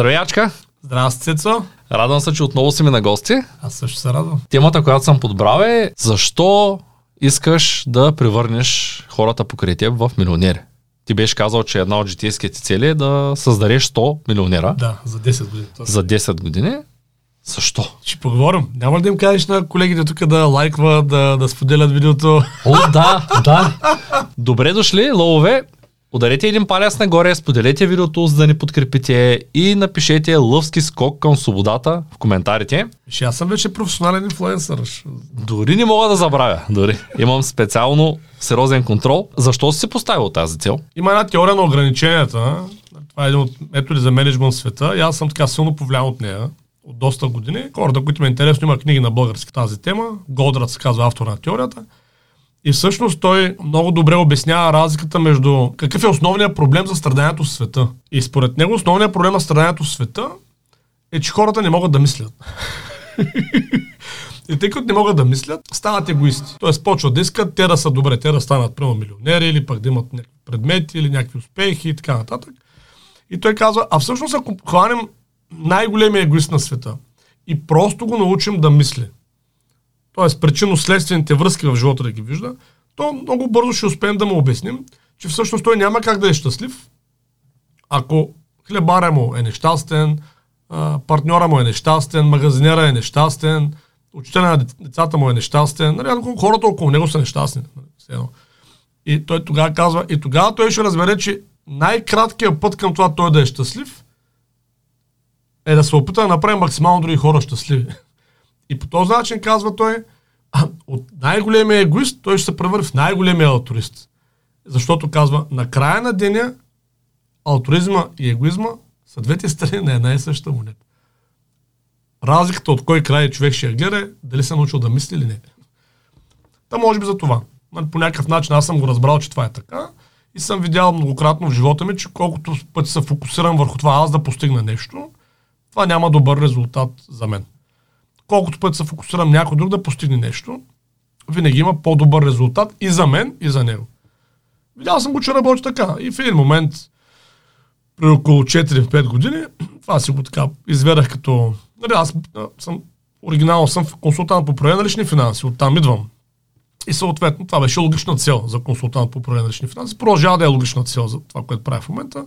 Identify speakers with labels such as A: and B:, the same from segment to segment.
A: Здравей, Ячка!
B: Здрасти, Цецо!
A: Радвам се, че отново си ми на гости.
B: Аз също се радвам.
A: Темата, която съм подбрал е защо искаш да превърнеш хората покрай теб в милионери. Ти беше казал, че една от житейските цели е да създадеш 100 милионера
B: Да, за 10 години.
A: за 10 години. Защо?
B: Ще поговорим. Няма ли да им кажеш на колегите тук да лайкват, да, да споделят видеото?
A: О, да, да. Добре дошли, лъвове. Ударете един палец нагоре, споделете видеото, за да ни подкрепите и напишете лъвски скок към свободата в коментарите.
B: Ще аз съм вече професионален инфлуенсър.
A: Дори не мога да забравя. Дори. Имам специално сериозен контрол. Защо си поставил тази цел?
B: Има една теория на ограниченията. Това е един от методи за менеджмент в света и аз съм така силно повлиян от нея от доста години. Хората, които ме е интересно, има книги на български тази тема. Голдрат се казва автор на теорията. И всъщност той много добре обяснява разликата между какъв е основният проблем за страданието в света. И според него основният проблем на страданието в света е, че хората не могат да мислят. И тъй като не могат да мислят, стават егоисти. Тоест почват да искат те да са добре, те да станат прямо милионери или пък да имат някакви предмети или някакви успехи и така нататък. И той казва, а всъщност ако хванем най-големия егоист на света и просто го научим да мисли, т.е. причинно-следствените връзки в живота да ги вижда, то много бързо ще успеем да му обясним, че всъщност той няма как да е щастлив, ако хлебаря му е нещастен, партньора му е нещастен, магазинера е нещастен, учителя на дец- децата му е нещастен, нали, хората около него са нещастни. нали. И той тогава казва, и тогава той ще разбере, че най-краткият път към това той да е щастлив е да се опита да направи максимално други хора щастливи. И по този начин, казва той, от най-големия егоист, той ще се превърне в най-големия алтурист. Защото казва, на края на деня алтуризма и егоизма са двете страни на една и съща монета. Разликата от кой край човек ще я гледа е дали се е научил да мисли или не. Та може би за това. Нали, По някакъв начин аз съм го разбрал, че това е така и съм видял многократно в живота ми, че колкото пъти се фокусирам върху това аз да постигна нещо, това няма добър резултат за мен. Колкото пъти се фокусирам някой друг да постигне нещо, винаги има по-добър резултат и за мен, и за него. Видял съм го, че работи така. И в един момент, при около 4-5 години, това си го така изведах като... Нали, аз съм оригинално съм консултант по управление на лични финанси, оттам идвам. И съответно това беше логична цел за консултант по управление на лични финанси. Продължава да е логична цел за това, което правя в момента.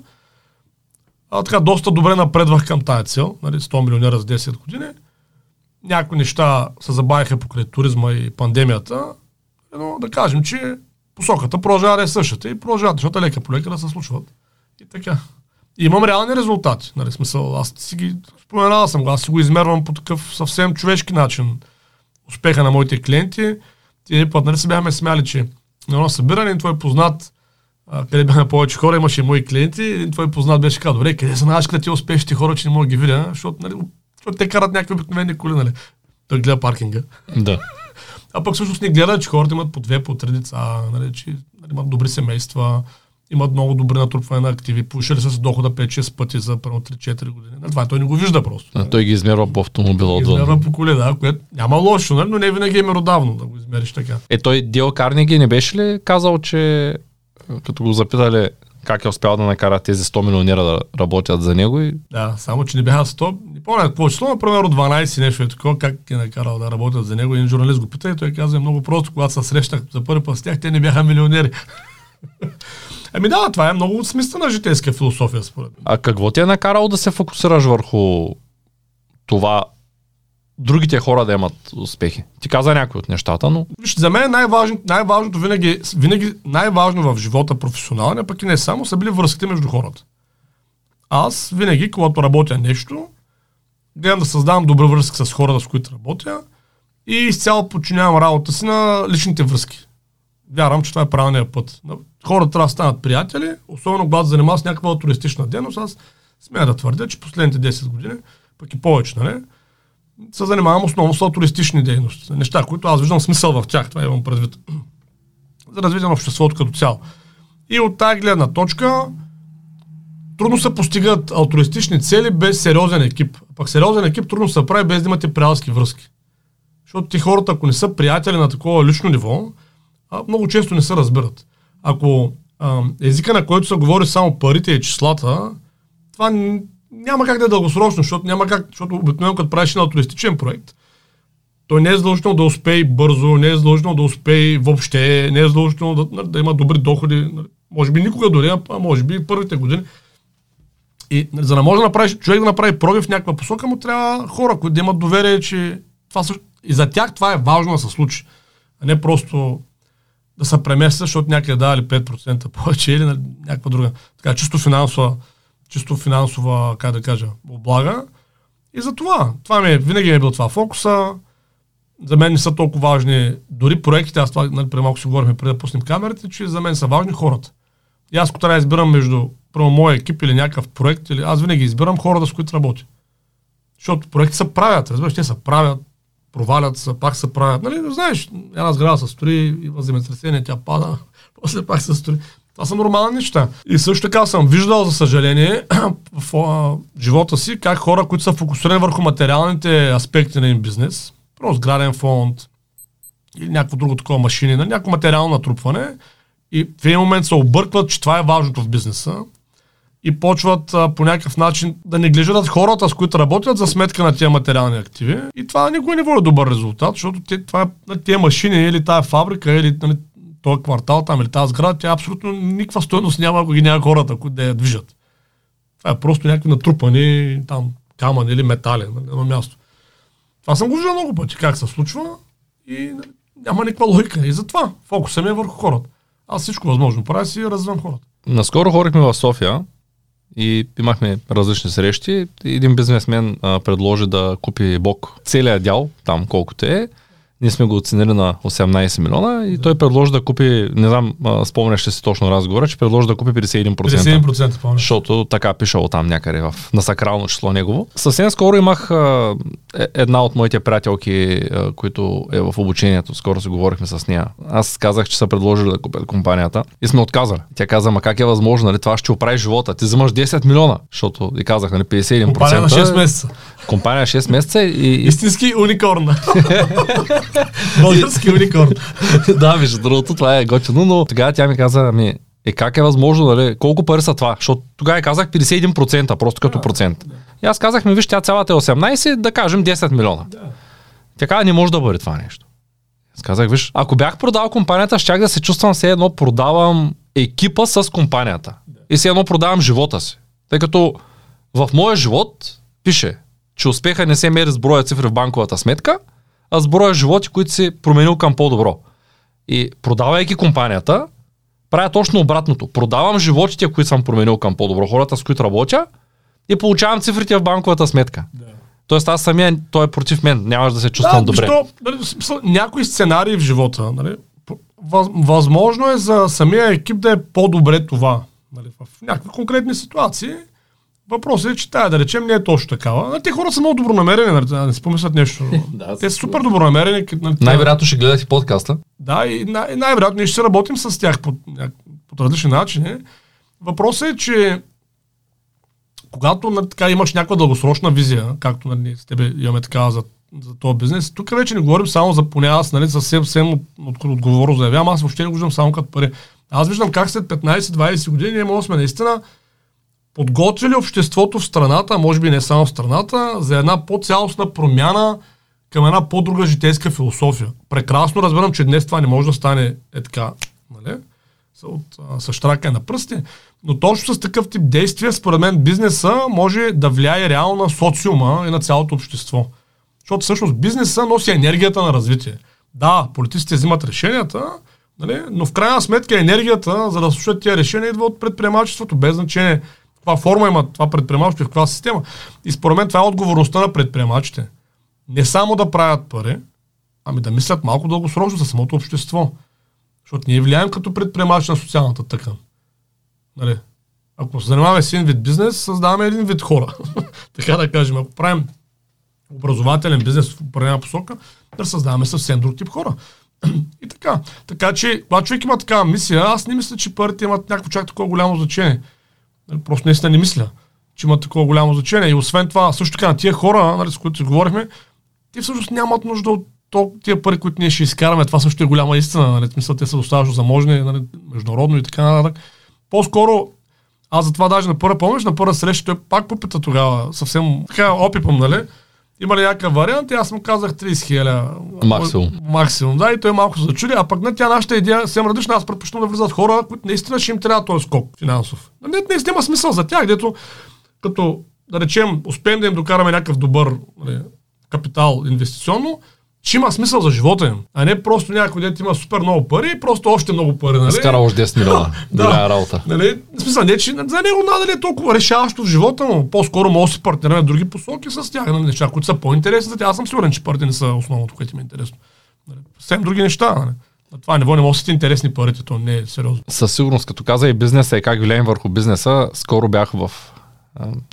B: А, така, доста добре напредвах към тая цел, нали, 100 милионера за 10 години. Някои неща се забавиха покрай туризма и пандемията, но да кажем, че посоката продължава да е същата и продължават нещата лека по лека да се случват. И така. И имам реални резултати. Нали, смисъл, аз си ги споменавал съм аз си го измервам по такъв съвсем човешки начин. Успеха на моите клиенти. Ти път нали, се бяхме смяли, че на едно събиране твой познат, а, къде бяхме повече хора, имаше и мои клиенти, един твой познат беше казал, добре, къде са нашите ти успешните хора, че не мога да ги видя, защото, нали, защото те карат някакви обикновени коли, нали. Той гледа паркинга.
A: Да.
B: А пък всъщност не гледа, че хората имат по две, по три деца, нали, че нали, имат добри семейства, имат много добри натрупване на активи, повишили са с дохода 5-6 пъти за първо 3-4 години. Нали, това той не го вижда просто.
A: А, той ги измерва по автомобила отвън.
B: Измерва по коле, да, което няма лошо, нали, но не винаги е меродавно да го измериш така.
A: Е, той Дил Карнеги не беше ли казал, че като го запитали как е успял да накара тези 100 милионера да работят за него и
B: Да, само че не бяха 100. Не помня какво число, например от 12 нещо е такова, как е накарал да работят за него. Един журналист го пита и той каза много просто, когато се срещнах за първи път с тях, те не бяха милионери. Ами да, това е много смислена житейска философия, според мен.
A: А какво ти е накарало да се фокусираш върху това другите хора да имат успехи? Ти каза някои от нещата, но
B: Виж, за мен най-важно, най-важното винаги, винаги най-важно в живота професионалния, пък и не само, са били връзките между хората. Аз винаги, когато работя нещо, гледам да създавам добра връзка с хората, с които работя и изцяло подчинявам работа си на личните връзки. Вярвам, че това е правилният път. Хората трябва да станат приятели, особено когато занимават с някаква туристична дейност. Аз смея да твърдя, че последните 10 години, пък и повече, нали, се занимавам основно с туристични дейности. Неща, които аз виждам смисъл в тях, това имам предвид. За развитие на обществото като цяло. И от тази гледна точка трудно се постигат алтруистични цели без сериозен екип. Пък сериозен екип трудно се прави без да имате приятелски връзки. Защото ти хората, ако не са приятели на такова лично ниво, много често не се разбират. Ако езика, на който се говори само парите и числата, това няма как да е дългосрочно, защото няма как, защото обикновено като правиш на туристичен проект, той не е задължително да успее бързо, не е задължително да успее въобще, не е задължително да, да има добри доходи. Нали. Може би никога дори, а може би първите години. И нали, за да може да направиш, човек да направи проби в някаква посока, му трябва хора, които да имат доверие, че това също... И за тях това е важно да се случи. А не просто да се преместят, защото някъде дали 5% повече или някаква друга. Така, чисто финансова, чисто финансова, как да кажа, облага. И за това. Това ми е, винаги ми е бил това фокуса. За мен не са толкова важни дори проектите, аз това нали, преди малко си говорихме преди да пуснем камерите, че за мен са важни хората. И аз, ако трябва да избирам между първо моя екип или някакъв проект, или аз винаги избирам хората, с които работя. Защото проекти се правят, разбираш, те се правят, провалят се, пак се правят. Нали, знаеш, една сграда се строи, има земетресение, тя пада, после пак се строи. Това са нормални неща. И също така съм виждал, за съжаление, в а, живота си, как хора, които са фокусирани върху материалните аспекти на им бизнес, просто сграден фонд или някакво друго такова машини, на някакво материално натрупване, и в един момент се объркват, че това е важното в бизнеса и почват а, по някакъв начин да неглижират хората, с които работят за сметка на тези материални активи. И това никой не води добър резултат, защото те, това, е, тези машини или тази фабрика или нали, този квартал там или тази сграда, тя абсолютно никаква стоеност няма, ако ги няма хората, които да я движат. Това е просто някакви натрупани там камън или метали на едно място. Това съм го виждал много пъти, как се случва и няма никаква логика. И затова фокусът ми е върху хората. Аз всичко възможно правя си и развивам хората.
A: Наскоро хорихме в София и имахме различни срещи. Един бизнесмен а, предложи да купи Бог целият дял, там колкото е, ние сме го оценили на 18 милиона и той предложи да купи, не знам, спомняш си точно разговора, че предложи да купи 51%.
B: 51% помня.
A: Защото така пишало там някъде в, на сакрално число негово. Съвсем скоро имах а, е, една от моите приятелки, а, които е в обучението, скоро си говорихме с нея. Аз казах, че са предложили да купят компанията и сме отказали. Тя каза, ма как е възможно, нали, това ще оправи живота. Ти взимаш 10 милиона, защото и казах, нали, 51%.
B: Компания на 6 месеца.
A: Компания 6 месеца и...
B: Истински уникорн. Български уникорн.
A: да, между другото, това е готино, но тогава тя ми каза, ами, е как е възможно, нали? Колко пари са това? Защото тогава казах 51%, просто като процент. И аз казах ми, виж, тя цялата е 18, да кажем 10 милиона. Да. Тя каза, не може да бъде това нещо. Аз казах, виж, ако бях продал компанията, щях да се чувствам все едно продавам екипа с компанията. И все едно продавам живота си. Тъй като в моя живот пише, че успеха не се мери с броя цифри в банковата сметка, а с броя животи, които си променил към по-добро. И продавайки компанията, правя точно обратното. Продавам животите, които съм променил към по-добро, хората, с които работя, и получавам цифрите в банковата сметка. Да. Тоест аз самия, той е против мен, нямаш да се чувствам
B: да,
A: добре.
B: Защо, нали, някои сценарии в живота, нали, възможно е за самия екип да е по-добре това. Нали, в някакви конкретни ситуации Въпросът е, че тая да речем не е точно такава. Те хора са много добронамерени, нали, да не си помислят нещо. да, Те са супер добронамерени.
A: Нали, Най-вероятно ще гледат и подкаста.
B: Да, и най- най-вероятно ние ще работим с тях по, по различни начини. Въпросът е, че когато нали, така имаш някаква дългосрочна визия, както нали, с тебе имаме така за, за този бизнес, тук вече не говорим само за поне аз, нали, съвсем, съвсем отговорно заявявам, аз въобще не го виждам само като пари. Аз виждам как след 15-20 години ние можем сме наистина подготвили обществото в страната, може би не само в страната, за една по-цялостна промяна към една по-друга житейска философия. Прекрасно разбирам, че днес това не може да стане е така, нали? От, с штрака на пръсти, но точно с такъв тип действия, според мен, бизнеса може да влияе реално на социума и на цялото общество. Защото всъщност бизнеса носи енергията на развитие. Да, политиците взимат решенията, нали? но в крайна сметка енергията, за да слушат тия решения, идва от предприемачеството, без значение каква форма има това предприемачество и в каква система. И според мен това е отговорността на предприемачите. Не само да правят пари, ами да мислят малко дългосрочно за самото общество. Защото ние влияем като предприемачи на социалната тъкан. Нали? Ако се занимаваме с един вид бизнес, създаваме един вид хора. така да кажем, ако правим образователен бизнес в определена посока, да създаваме съвсем друг тип хора. И така. Така че, когато човек има такава мисия, аз не мисля, че парите имат някакво чак такова голямо значение. Нали, просто наистина не мисля, че има такова голямо значение. И освен това, също така на тия хора, нали, с които си говорихме, те всъщност нямат нужда от тия пари, които ние ще изкараме. Това също е голяма истина. Нали, смисъл, те са достатъчно заможни, нали, международно и така нататък. По-скоро, Аз затова даже на първа, помниш, на първа среща той пак попита тогава, съвсем така опипам, нали? Има ли някакъв вариант? И аз му казах 30 хиляди.
A: Максимум.
B: Максимум, да, и той малко се зачуди. А пък на тя нашата идея, съм различна, аз предпочитам да влизат хора, които наистина ще им трябва този скок финансов. Не, не, няма смисъл за тях, дето като, да речем, успеем да им докараме някакъв добър нали, капитал инвестиционно, ще има смисъл за живота им, а не просто някой дете има супер много пари и просто още много пари. Нали?
A: Скара още 10 милиона. да, да работа.
B: Нали? В смисъл, не, че за него надали е толкова решаващо в живота му. По-скоро може да се партнираме в други посоки с тях, нали? неща, които са по-интересни за тях. Аз съм сигурен, че парите не са основното, което ми е интересно. Нали? Съвсем други неща. Нали? На това ниво не може да са интересни парите, то не е сериозно.
A: Със сигурност, като каза и бизнеса и как влияем върху бизнеса, скоро бях в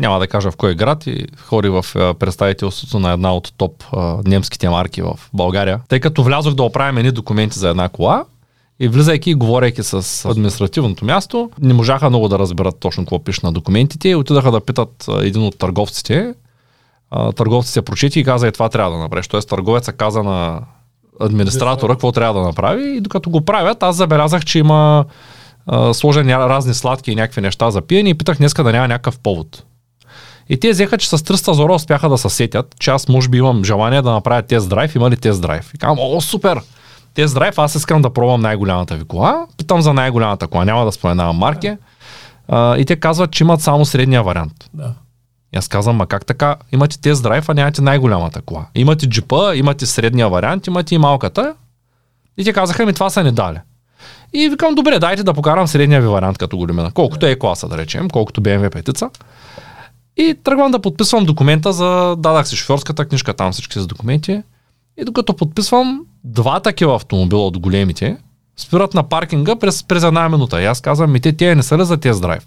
A: няма да кажа в кой град и хори в представителството на една от топ немските марки в България. Тъй като влязох да оправим едни документи за една кола, и влизайки и говорейки с административното място, не можаха много да разберат точно какво пише на документите и отидаха да питат един от търговците. Търговците прочети и каза, и това трябва да направиш. Тоест търговеца каза на администратора какво трябва да направи и докато го правят, аз забелязах, че има сложен разни сладки и някакви неща за пиене и питах днеска да няма някакъв повод. И те взеха, че с 300 зора успяха да се сетят, че аз може би имам желание да направя тест драйв, има ли тест драйв? И казвам, о, супер! Тест драйв, аз искам да пробвам най-голямата ви кола. Питам за най-голямата кола, няма да споменавам марки. А, и те казват, че имат само средния вариант.
B: Да.
A: И аз казвам, ма как така? Имате тест драйв, а нямате най-голямата кола. Имате джипа, имате средния вариант, имате и малката. И те казаха ми, това са ни дали. И викам, добре, дайте да покарам средния ви вариант като големина. Колкото е класа, да речем, колкото BMW петица. И тръгвам да подписвам документа за... Дадах си шофьорската книжка, там всички за документи. И докато подписвам два такива автомобила от големите, спират на паркинга през, през една минута. И аз казвам, ми те, те не са ли за тест драйв?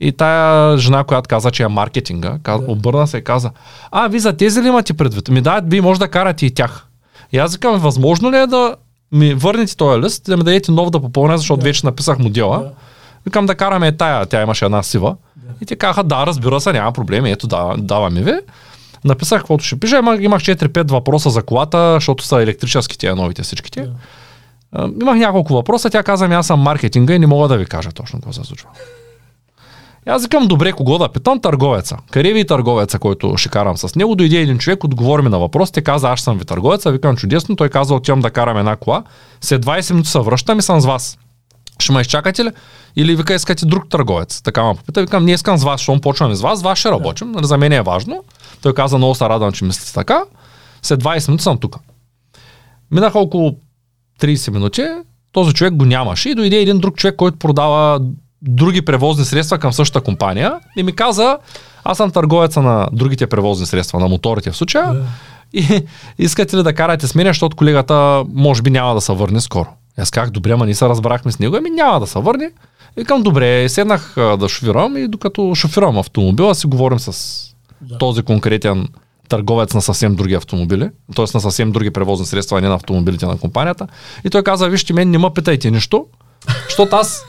A: И тая жена, която каза, че е маркетинга, каза, да. обърна се и каза, а, ви за тези ли имате предвид? Ми да, вие може да карате и тях. И аз викам, възможно ли е да ми върнете този лист, да ми дадете нов да попълня, защото да. вече написах модела. Да. Викам да караме тая, тя имаше една сива. Да. И те казаха, да, разбира се, няма проблеми, ето да, даваме ви. Написах каквото ще пиша, имах 4-5 въпроса за колата, защото са електрически тия новите всичките. Да. Имах няколко въпроса, тя каза ми, аз съм маркетинга и не мога да ви кажа точно какво се случва. И аз викам, добре, кого да питам? Търговеца. Къде ви е търговеца, който ще карам с него? Дойде един човек, отговори ми на въпросите, каза, аз съм ви търговеца, викам чудесно, той каза, отивам да карам една кола. След 20 минути се връщам и съм с вас. Ще ме изчакате ли? Или вика, искате друг търговец? Така ме попита, викам, не искам с вас, защото почваме с вас, с вас ще работим, да. за мен е важно. Той каза, много се радвам, че мислите така. След 20 минути съм тук. Минаха около 30 минути, този човек го нямаше и дойде един друг човек, който продава други превозни средства към същата компания и ми каза, аз съм търговеца на другите превозни средства, на моторите в случая. Yeah. И искате ли да карате с мен, защото колегата може би няма да се върне скоро. Аз казах, добре, ама ние се разбрахме с него, ами няма да се върне. И към добре, седнах да шофирам и докато шофирам автомобила си говорим с yeah. този конкретен търговец на съвсем други автомобили, т.е. на съвсем други превозни средства, а не на автомобилите на компанията. И той каза, вижте, мен не ме питайте нищо, защото аз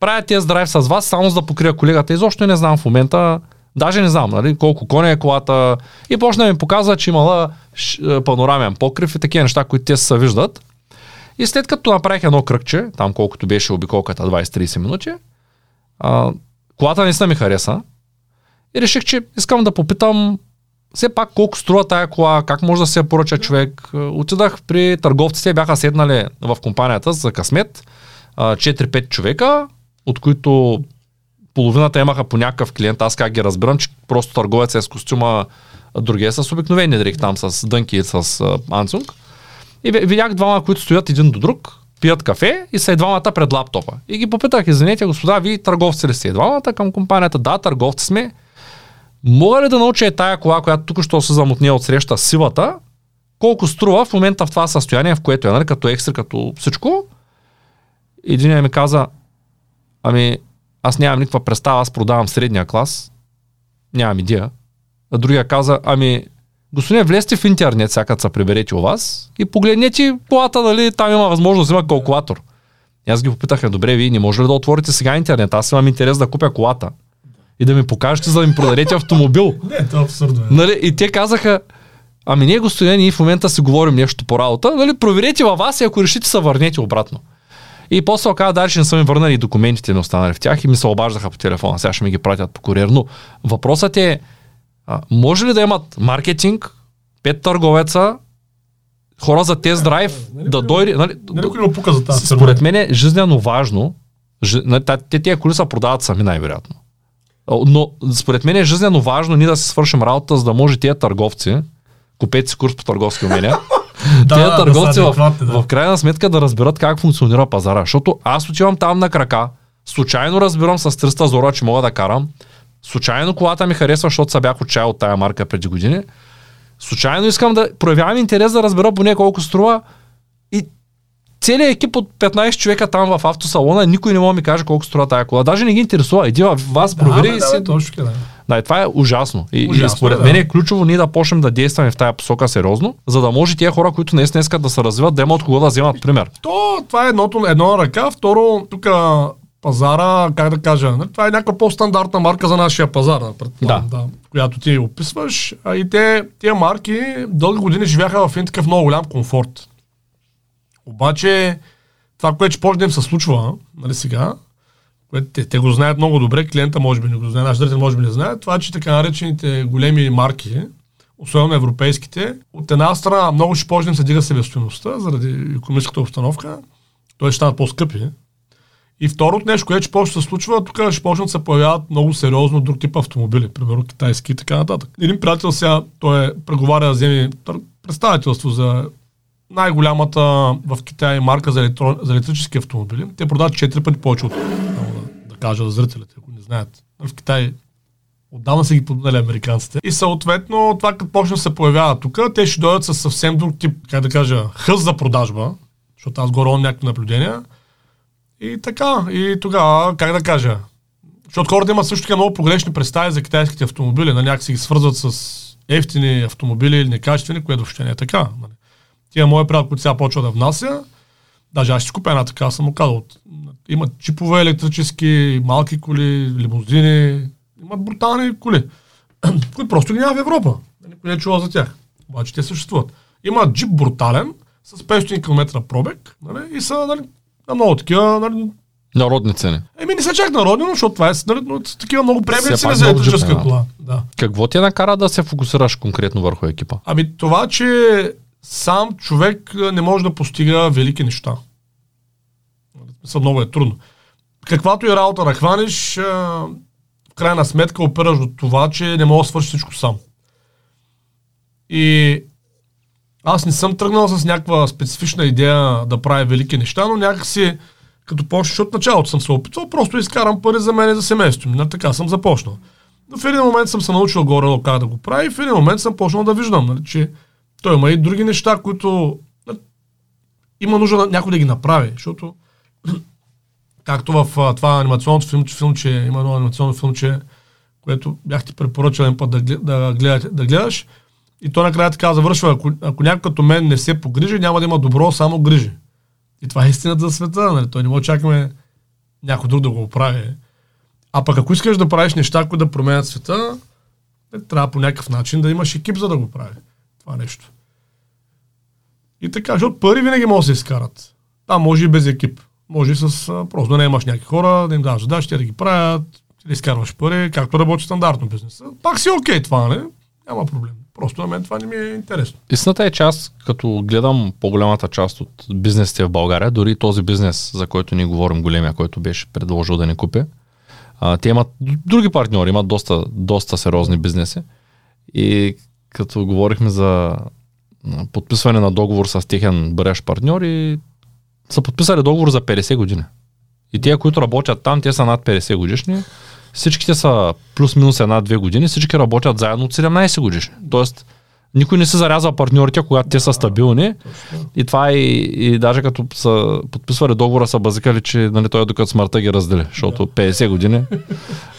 A: правя тест драйв с вас, само за да покрия колегата. Изобщо не знам в момента, даже не знам нали, колко коня е колата. И почна да ми показва, че имала панорамен покрив и такива неща, които те се виждат. И след като направих едно кръгче, там колкото беше обиколката 20-30 минути, а, колата наистина ми хареса. И реших, че искам да попитам все пак колко струва тая кола, как може да се поръча човек. Отидах при търговците, бяха седнали в компанията за късмет, 4-5 човека, от които половината имаха по някакъв клиент. Аз как ги разбирам, че просто търговец е с костюма, другия е с обикновени дрехи там, с дънки и с анцунг. И видях двама, които стоят един до друг, пият кафе и са и двамата пред лаптопа. И ги попитах, извинете, господа, вие търговци ли сте? Двамата към компанията, да, търговци сме. Мога ли да науча е тая кола, която тук що се замутне от среща сивата, колко струва в момента в това състояние, в което е, нали, като екстра, като всичко. Един ми каза, Ами, аз нямам никаква представа, аз продавам средния клас, нямам идея. А другия каза, ами, господин, влезте в интернет, сега се приберете у вас и погледнете колата, дали там има възможност, има калкулатор. И аз ги попитах, добре, вие не може ли да отворите сега интернет? Аз имам интерес да купя колата. И да ми покажете, за да ми продадете автомобил.
B: Не, това е абсурдно. Е.
A: Нали? И те казаха, ами ние, господин, ние в момента си говорим нещо по работа, нали? проверете във вас и ако решите, се върнете обратно. И после се оказа, дали ще не са ми върнали документите, не останали в тях и ми се обаждаха по телефона. Сега ще ми ги пратят по куриер. Но въпросът е, а, може ли да имат маркетинг, пет търговеца, хора за тест драйв,
B: Нали,
A: да дойде. Нали,
B: не го пука за тази
A: според мен е жизненно важно. жи- нали, Те тия коли се продават сами най-вероятно. Но според мен е жизненно важно ние да си свършим работа, за да може тия търговци, купете си курс по търговски умения,
B: Да, да
A: търговци
B: са
A: в,
B: да.
A: в крайна сметка да разберат как функционира пазара. Защото аз отивам там на крака, случайно разбирам с 300 зора, че мога да карам, случайно колата ми харесва, защото се бях отчаял от тая марка преди години, случайно искам да проявявам интерес да разбера поне колко струва и целият екип от 15 човека там в автосалона, никой не може да ми каже колко струва тая кола. Даже не ги интересува. Иди вас, провери
B: да,
A: и
B: да,
A: си.
B: да, точно да.
A: Да, и това е ужасно. И,
B: Ужасно
A: и според
B: да.
A: мен е ключово ние да почнем да действаме в тая посока сериозно, за да може тия хора, които наистина искат да се развиват, да имат от кого да вземат пример.
B: То, това е едното, едно ръка. Второ, тук пазара, как да кажа, нали, това е някаква по-стандартна марка за нашия пазар, предполагам, да. която ти описваш. А и те, тия марки дълги години живяха в един такъв много голям комфорт. Обаче, това, което ще почне да им се случва, нали сега, те, те го знаят много добре, клиента може би не го знае, нашите може би не знаят, това, че така наречените големи марки, особено европейските, от една страна много ще почне се дига себестоеността заради економическата обстановка, т.е. ще станат по-скъпи. И второто нещо, което ще почне да се случва, тук ще почнат да се появяват много сериозно друг тип автомобили, примерно китайски и така нататък. Един приятел сега, той е преговаря да вземе представителство за най-голямата в Китай марка за, електро... за електрически автомобили. Те продават 4 пъти повече от кажа за зрителите, ако не знаят. В Китай отдавна са ги поднали американците. И съответно, това като почне да се появява тук, те ще дойдат с съвсем друг тип, как да кажа, хъз за продажба, защото аз горе някакви наблюдения. И така, и тогава, как да кажа, защото хората имат също така много погрешни представи за китайските автомобили, на някак си ги свързват с ефтини автомобили или некачествени, което въобще не е така. Нали. Тия мои приятел, които сега почва да внася, даже аз ще си купя една така, съм му казал. Имат чипове електрически, малки коли, лимузини, имат брутални коли, които просто ги няма в Европа. Никой не е чувал за тях. Обаче те съществуват. Има джип брутален, с 500 км пробег, нали, и са нали, на много такива, нали,
A: Народни цени.
B: Еми не са чак народни, но защото това е нали, такива много за
A: много
B: електрическа кола. Да.
A: Какво ти е накара да се фокусираш конкретно върху екипа?
B: Ами това, че сам човек не може да постига велики неща. Са много е трудно. Каквато и работа да хванеш, в крайна сметка опираш до това, че не мога да свършиш всичко сам. И аз не съм тръгнал с някаква специфична идея да правя велики неща, но някакси като почнеш от началото съм се опитвал, просто изкарам пари за мен и за семейството ми. Така съм започнал. Но в един момент съм се научил горе как да го правя и в един момент съм почнал да виждам, нали, че той има и други неща, които има нужда на някой да ги направи, защото както в това анимационното филм, филмче, има едно анимационно филмче, което бях ти препоръчал един път да, да, гледаш, да гледаш. И то накрая така завършва, ако, ако някой като мен не се погрижи, няма да има добро, само грижи. И това е истината за света. Нали? Той не може да някой друг да го оправи. А пък ако искаш да правиш неща, които да променят света, е, трябва по някакъв начин да имаш екип, за да го прави това нещо. И така, защото пари винаги могат да се изкарат. Да, може и без екип. Може и с а, просто да не имаш някакви хора, да им даваш задачи, те да ги правят, ти да изкарваш пари, както работи стандартно бизнеса. Пак си окей това, не? Няма проблем. Просто на мен това не ми е интересно.
A: Истината е, че аз като гледам по-голямата част от бизнесите в България, дори този бизнес, за който ние говорим, големия, който беше предложил да ни купи, а, те имат други партньори, имат доста, доста сериозни бизнеси. И като говорихме за подписване на договор с техен бъдещ партньор и са подписали договор за 50 години. И те, които работят там, те са над 50 годишни. Всичките са плюс-минус една-две години, всички работят заедно от 17 годишни. Тоест, никой не се зарязва партньорите, когато те са стабилни. И това и, и даже като са подписвали договора, са базикали, че нали, той докато смъртта ги раздели, защото 50 години.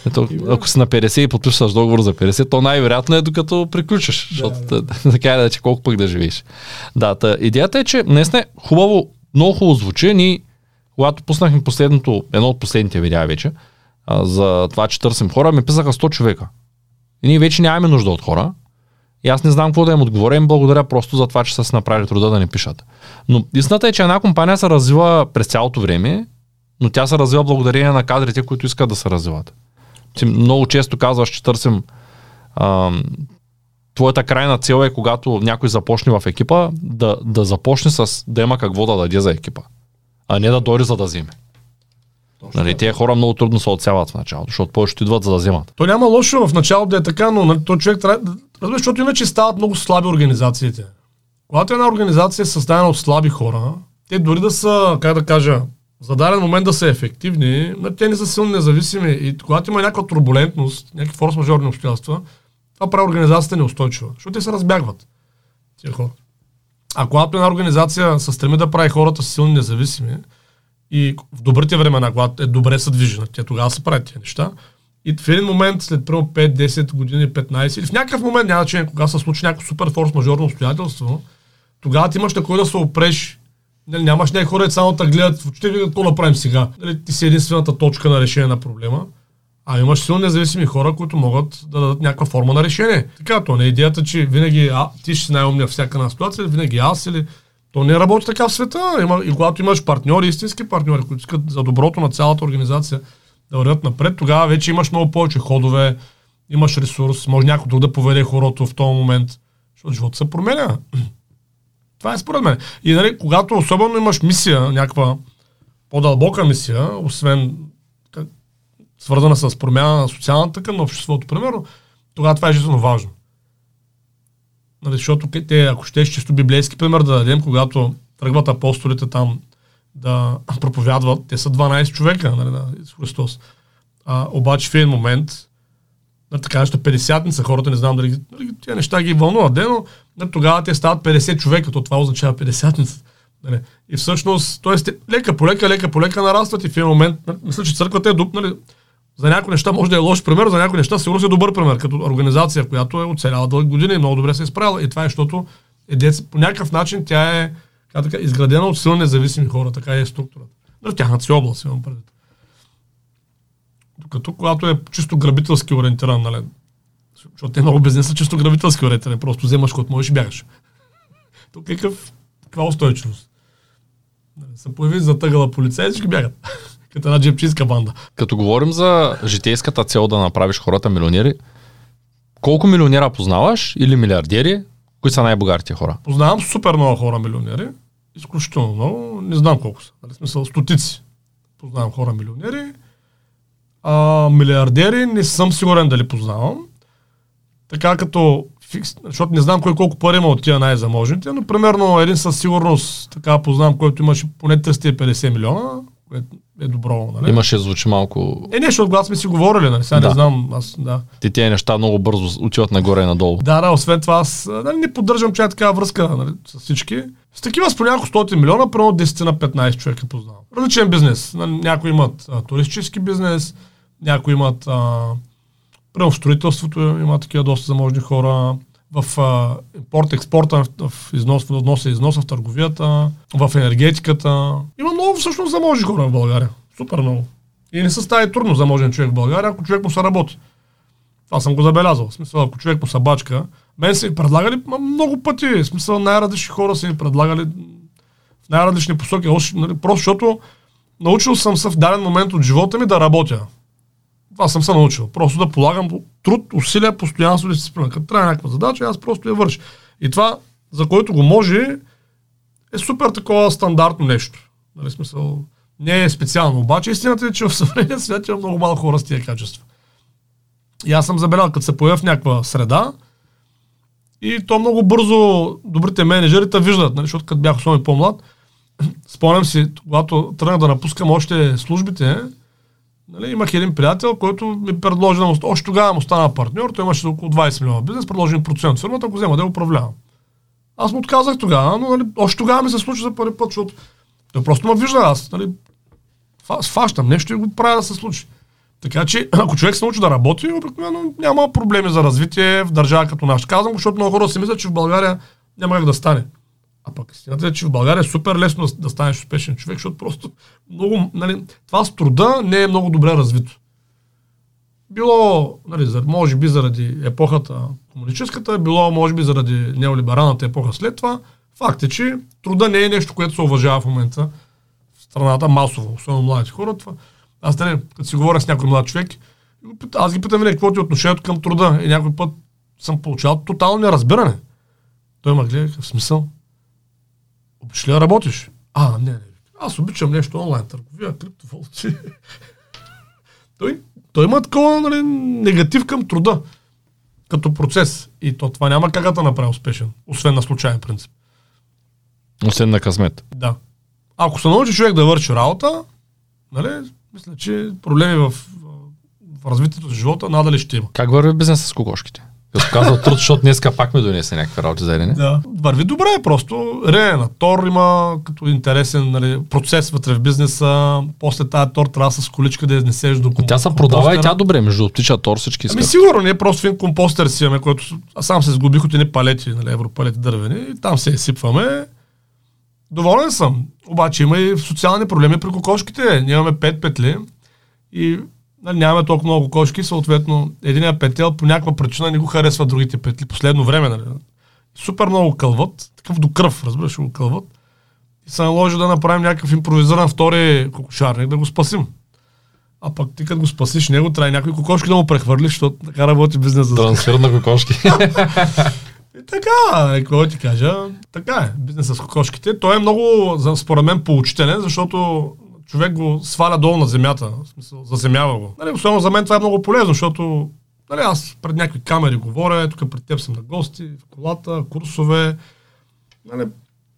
A: Ето, ако си на 50 и подписваш договор за 50, то най-вероятно е докато приключиш, защото да, така е, че колко пък да живееш. Да, та, идеята е, че наистина е хубаво, много хубаво звучи. Ние, когато пуснахме последното, едно от последните видеа вече, а, за това, че търсим хора, ми писаха 100 човека. И ние вече нямаме нужда от хора. И аз не знам какво да им отговоря, им благодаря просто за това, че са си направили труда да ни пишат. Но истината е, че една компания се развива през цялото време, но тя се развива благодарение на кадрите, които искат да се развиват. Ти много често казваш, че търсим ам, твоята крайна цел е, когато някой започне в екипа, да, да започне с да има какво да даде за екипа, а не да дойде за да вземе. Нали, тези хора много трудно се отсяват в началото, защото повечето идват за да вземат.
B: То няма лошо в началото да е така, но нали, то човек трябва да... Разбираш, защото иначе стават много слаби организациите. Когато една организация е създадена от слаби хора, те дори да са, как да кажа, за даден момент да са ефективни, но те не са силно независими. И когато има някаква турбулентност, някакви форс-мажорни обстоятелства, това прави организацията неустойчива, защото те се разбягват. Тия хора. А когато една организация се стреми да прави хората силни независими, и в добрите времена, когато е добре се движи, те тогава се правят тези неща. И в един момент, след първо 5, 10 години, 15, или в някакъв момент, няма значение, кога се случи някакво супер форс-мажорно обстоятелство, тогава ти имаш на кой да се опреш. Нали, нямаш някакви хора, само да гледат в очите, какво направим сега. Нали, ти си единствената точка на решение на проблема. А имаш силно независими хора, които могат да дадат някаква форма на решение. Така, то не е идеята, че винаги а, ти ще си най-умния всяка една ситуация, винаги аз или то не работи така в света. Има, и когато имаш партньори, истински партньори, които искат за доброто на цялата организация да вървят напред, тогава вече имаш много повече ходове, имаш ресурс, може някой друг да поведе хорото в този момент, защото живота се променя. Това е според мен. И нали, когато особено имаш мисия, някаква по-дълбока мисия, освен свързана с промяна на социалната на обществото, примерно, тогава това е жизненно важно. Нали, защото те, ако ще чисто библейски пример да дадем, когато тръгват апостолите там да проповядват, те са 12 човека нали, на Христос. А, обаче в един момент, нали, така нещо 50 са хората, не знам дали, дали тези неща ги вълнуват, но нали, тогава те стават 50 човека, то това означава 50 Нали. И всъщност, т.е. лека по лека, лека по лека нарастват и в един момент, нали, мисля, че църквата е дуб, нали, за някои неща може да е лош пример, за някои неща сигурно е добър пример, като организация, която е оцеляла дълги години и много добре се е справила. И това е, защото е дец, по някакъв начин тя е как така, изградена от силно независими хора, така е структурата. Но в тяхната си област имам предвид. Докато когато е чисто грабителски ориентиран, нали, защото те много бизнеса чисто грабителски ориентирани, просто вземаш който можеш и бягаш. Тук е какъв, каква устойчивост? Нали, се появи за тъгала и всички бягат като една джепчийска банда.
A: Като говорим за житейската цел да направиш хората милионери, колко милионера познаваш или милиардери? Кои са най-богатите хора?
B: Познавам супер много хора милионери. Изключително много. Не знам колко са. Нали, смисъл, стотици. Познавам хора милионери. А, милиардери не съм сигурен дали познавам. Така като фикс, защото не знам кой колко пари има от тия най-заможните, но примерно един със сигурност така познавам, който имаше поне 350 милиона, което е добро. Нали?
A: Имаше звучи малко...
B: Е, нещо, когато сме си говорили, нали? Сега да. не знам, аз, да.
A: Ти тези неща много бързо отиват нагоре и надолу.
B: Да, да, освен това, аз нали, не поддържам чая такава връзка нали, с всички. С такива с по няколко стоти милиона, примерно 10 на 15 човека познавам. Различен бизнес. Нали, някои имат а, туристически бизнес, някои имат а, примерно в строителството има такива доста заможни хора в импорт, експорта, в, износ, в вноса и износа, в търговията, в енергетиката. Има много всъщност заможни хора в България. Супер много. И не се става трудно заможен човек в България, ако човек му се работи. Това съм го забелязал. В смисъл, ако човек му се бачка, мен са ми предлагали много пъти. В смисъл, най-различни хора са ми предлагали в най-различни посоки. Нали, просто защото научил съм се в даден момент от живота ми да работя. Това съм се научил. Просто да полагам труд, усилия, постоянство, дисциплина. Като трябва някаква задача, аз просто я върша. И това, за който го може, е супер такова стандартно нещо. Нали, смисъл, не е специално. Обаче истината е, че в съвременния свят има много малко хора с тия качества. И аз съм забелязал, като се появя в някаква среда, и то много бързо добрите менеджери те виждат, нали, защото като бях особено по-млад, спомням си, когато тръгнах да напускам още службите, Нали, имах един приятел, който ми предложи, да още тогава му стана партньор, той имаше около 20 милиона бизнес, предложи процент фирмата, ако взема да я управлявам. Аз му отказах тогава, но нали, още тогава ми се случи за първи път, защото той просто ме вижда, аз нали, фащам нещо и го правя да се случи. Така че, ако човек се научи да работи, обикновено няма проблеми за развитие в държава като наш. Казвам защото много хора си мислят, че в България няма как да стане. А пък истината е, че в България е супер лесно да, станеш успешен човек, защото просто много, нали, това с труда не е много добре развито. било, нали, може би заради епохата комунистическата, било може би заради неолибералната епоха след това, факт е, че труда не е нещо, което се уважава в момента в страната масово, особено младите хора. Това. Аз не, като си говоря с някой млад човек, аз ги питам, какво ти е отношението към труда и някой път съм получавал тотално неразбиране. Той ма гледа в смисъл. Обичаш ли да работиш? А, не, не. Аз обичам нещо онлайн търговия, криптовалути. той, той има такова нали, негатив към труда като процес. И то това няма как да направи успешен, освен на случайен принцип.
A: Освен на късмет.
B: Да. Ако се научи човек да върши работа, нали, мисля, че проблеми в, в развитието на живота надали ще има.
A: Как върви бизнес с кокошките? Като казал труд, защото днеска пак ми донесе някакви работи за елене.
B: Да. Върви добре, просто рене на тор има като интересен нали, процес вътре в бизнеса. После тази тор трябва с количка да изнесеш до
A: компостера. Тя се продава и тя добре, между птича тор всички
B: искат. Ами сигурно, не е просто един компостер си имаме, който аз сам се сглобих от едни палети, нали, европалети дървени, и там се сипваме. Доволен съм. Обаче има и социални проблеми при кокошките. Ние имаме пет петли и нали, нямаме толкова много кошки, съответно единия петел по някаква причина не го харесва другите петли. Последно време, нали. Супер много кълват, такъв до кръв, разбираш, го кълват. И се наложи да направим някакъв импровизиран втори кокошарник, да го спасим. А пък ти като го спасиш него, трябва някои кокошки да му прехвърлиш, защото така работи бизнес.
A: Трансфер на кокошки.
B: И така, какво ти кажа, така е, бизнес с кокошките. Той е много, според мен, поучителен, защото човек го сваля долу на земята, в смисъл, заземява го. Нали, особено за мен това е много полезно, защото нали, аз пред някакви камери говоря, тук пред теб съм на гости, в колата, курсове, нали,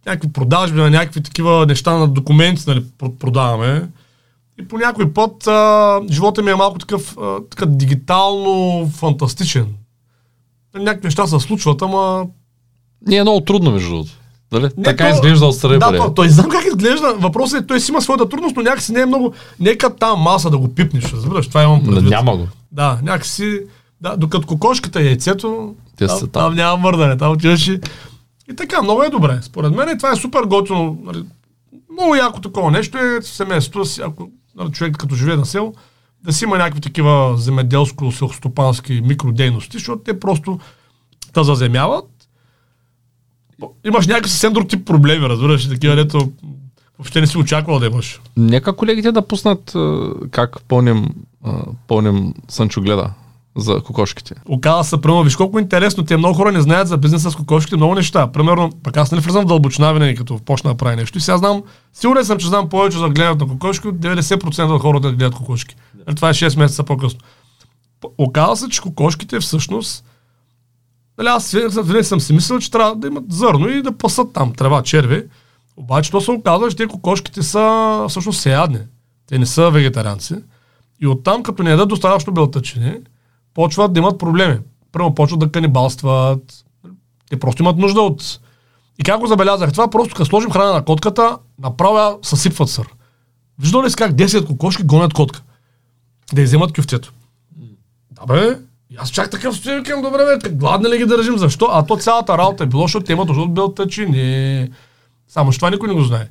B: някакви продажби на някакви такива неща на документи нали, продаваме. И по някой път а, живота ми е малко такъв а, така дигитално фантастичен. Някакви неща се случват, ама...
A: Не е много трудно, между другото. Дали? Не, така то, изглежда отстрани.
B: Да, то, той знам как изглежда. Въпросът е, той си има своята трудност, но някакси не е много. Нека там маса да го пипнеш, разбираш, това имам
A: предвид. Няма го.
B: Да, някакси. Да, докато кокошката и яйцето,
A: Те
B: там, там. там няма мърдане, там отиваш и... И така, много е добре. Според мен това е супер готино. Нали, много яко такова нещо е в семейството, си, ако нали, човек като живее на село, да си има някакви такива земеделско-селхостопански микродейности, защото те просто те заземяват имаш някакви съвсем друг тип проблеми, разбираш, такива, дето въобще не си очаквал да имаш.
A: Нека колегите да пуснат как пълним, пълним Сънчо гледа за кокошките.
B: Оказва се, примерно, виж колко интересно, те много хора не знаят за бизнеса с кокошките, много неща. Примерно, пък аз не влизам в дълбочина винаги, като почна да прави нещо. И сега знам, сигурен съм, че знам повече за гледането на кокошки от 90% от хората да гледат кокошки. Е, това е 6 месеца по-късно. Оказва се, че кокошките всъщност Нали, аз винаги съм си мислил, че трябва да имат зърно и да пасат там трева, черви. Обаче то се оказва, че те кокошките са всъщност сеядни. Те не са вегетарианци. И оттам, като не ядат достатъчно белтъчини, почват да имат проблеми. Първо почват да канибалстват. Те просто имат нужда от... И как го забелязах това, просто като сложим храна на котката, направо съсипват сър. Виждал ли си как 10 кокошки гонят котка? Да иземат кюфтето. Да бе, аз чак такъв стоя към добре, бе, гладни ли ги държим? Защо? А то цялата работа е било, защото темата от белтъчини. Само, че това никой не го знае.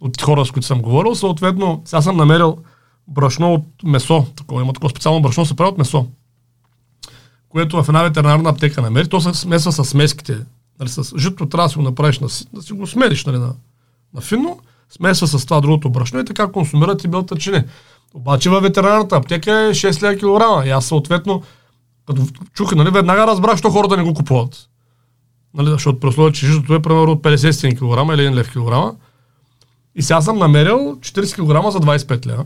B: От хора, с които съм говорил, съответно, сега съм намерил брашно от месо. Такова, има такова специално брашно, се прави от месо. Което в една ветеринарна аптека намери. То се смесва с смеските. Нали, с жито трябва да си го направиш, на, да си го смериш нали, на, на финно, смесва с това другото брашно и така консумират и белтъчини. Обаче във ветеринарната аптека е 6 лева килограма. И аз съответно като чух, нали, веднага разбрах, що хората не го купуват. Нали, защото при условие, че житото е примерно от 50 кг или 1 лев килограма. И сега съм намерил 40 кг за 25 лева.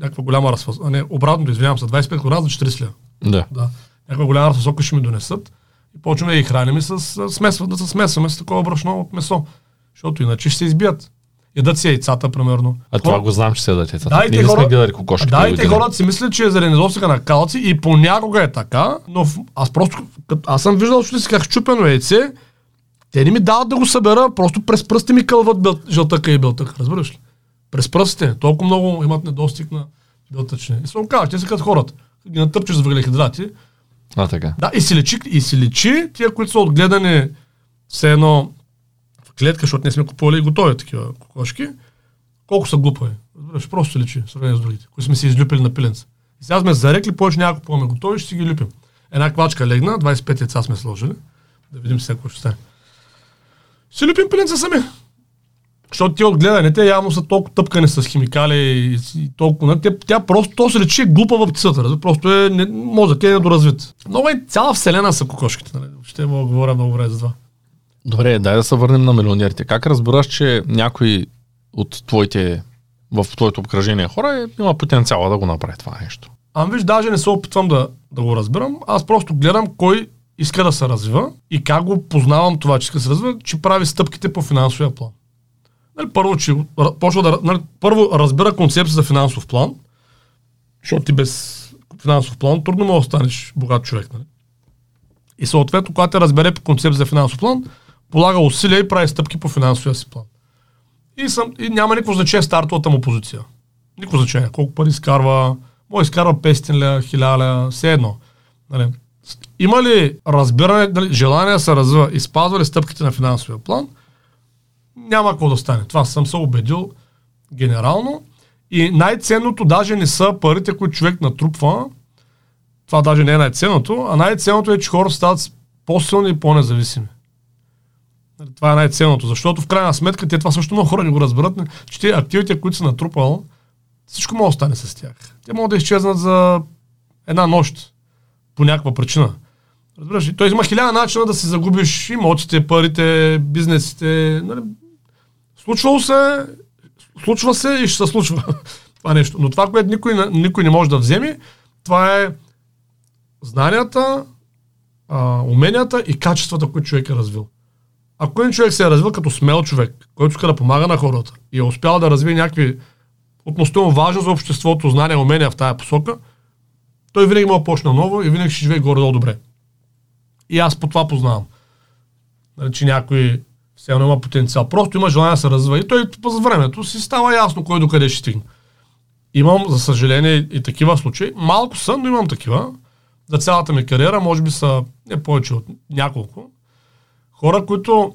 B: Някаква голяма разфасовка. Не, обратно, извинявам се, 25 кг за 40 лева.
A: Да.
B: да. Някаква голяма разфасовка ще ми донесат. И почваме да ги храним и с, смесва, да се смесваме с такова брашно от месо. Защото иначе ще се избият. Ядат си яйцата, примерно.
A: А това го знам, че се ядат яйцата.
B: Да, и
A: те
B: хора...
A: гледали кокошки.
B: Да, и те хората си мислят, че е заради недостига на калци и понякога е така, но аз просто, аз съм виждал, че си как щупено яйце, те не ми дават да го събера, просто през пръсти ми кълват бел... жълтъка и белтък, разбираш ли? През пръстите. Толкова много имат недостиг на белтъчни. И се оказва, те са като хората. Ги натърчиш за въглехидрати.
A: А, така.
B: Да, и си лечи, и си лечи тия, които са отгледани все едно клетка, защото не сме купували и готови такива кокошки колко са глупави. Разбираш, просто личи, в сравнение с другите, които сме си излюпили на пиленца. И сега сме зарекли, повече няма купуваме готови, ще си ги липим. Една квачка легна, 25 яйца сме сложили. Да видим сега какво ще стане. Си липим пиленца сами. Защото ти от гледаните явно са толкова тъпкани с химикали и, и толкова. Тя, тя просто, то се речи глупа в птицата. Просто е, не, мозък е недоразвит. Много е цяла вселена са кокошките. Нали? Ще мога да говоря много време за това.
A: Добре, дай да се върнем на милионерите. Как разбираш, че някой от твоите, в твоето обкръжение хора е, има потенциала да го направи това нещо?
B: Ами виж, даже не се опитвам да, да го разбирам. Аз просто гледам кой иска да се развива и как го познавам това, че иска да се развива, че прави стъпките по финансовия план. Нали, първо, че, почва да, нали, първо разбира концепция за финансов план, защото ти без финансов план трудно може да станеш богат човек. Нали? И съответно, когато те разбере концепция за финансов план, полага усилия и прави стъпки по финансовия си план. И, съм, и няма никакво значение стартовата му позиция. Никакво значение. Колко пари изкарва, може изкарва 500 ля, 1000 ля, все едно. Нали? Има ли разбиране, нали, желание да се развива и спазва ли стъпките на финансовия план – няма какво да стане. Това съм се убедил генерално. И най-ценното даже не са парите, които човек натрупва. Това даже не е най-ценното, а най-ценното е, че хората стават по-силни и по-независими. Нали, това е най-ценното, защото в крайна сметка те това също много хора не го разберат, че те активите, които са натрупал, всичко може да стане с тях. Те могат да изчезнат за една нощ по някаква причина. Разбираш, той има хиляда начина да си загубиш имотите, парите, бизнесите, нали, Случвало се, случва се и ще се случва това нещо. Но това, което никой, никой не може да вземе, това е знанията, а, уменията и качествата, които човек е развил. Ако един човек се е развил като смел човек, който иска да помага на хората и е успял да развие някакви относително важни за обществото знания, умения в тая посока, той винаги може да почне ново и винаги ще живее горе-долу добре. И аз по това познавам. Нали, че някой сега има потенциал. Просто има желание да се развива. И той с времето си става ясно кой докъде ще стигне. Имам, за съжаление, и такива случаи. Малко са, но имам такива. За цялата ми кариера, може би са не повече от няколко. Хора, които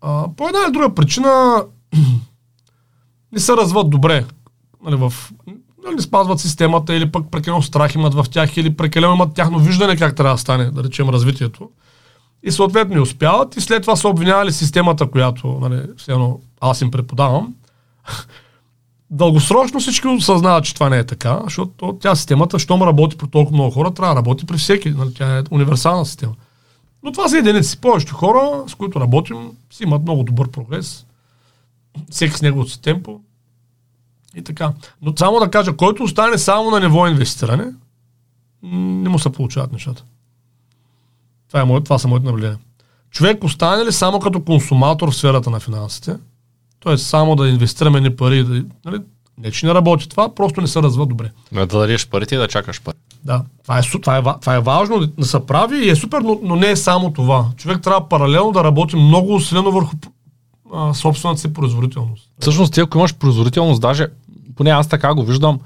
B: а, по една или друга причина не се развиват добре. Нали, в, нали, спазват системата или пък прекалено страх имат в тях или прекалено имат тяхно виждане как трябва да стане, да речем, развитието и съответно не успяват и след това са обвинявали системата, която нали, едно, аз им преподавам. Дългосрочно всички осъзнават, че това не е така, защото тя системата, щом работи при толкова много хора, трябва да работи при всеки. Нали, тя е универсална система. Но това са единици. Повечето хора, с които работим, си имат много добър прогрес. Всеки с неговото си темпо. И така. Но само да кажа, който остане само на ниво инвестиране, не му се получават нещата. Това, е мое, това са моите наблюдения. Човек остане ли само като консуматор в сферата на финансите, т.е. само да инвестираме ни пари, да, нали, не че не работи това, просто не се развива добре.
A: Да дадеш парите и да чакаш пари.
B: Да, това е, това е, това е важно да се прави и е супер, но, но не е само това. Човек трябва паралелно да работи много усилено върху а, собствената си производителност.
A: Всъщност, ти ако имаш производителност, даже, поне аз така го виждам,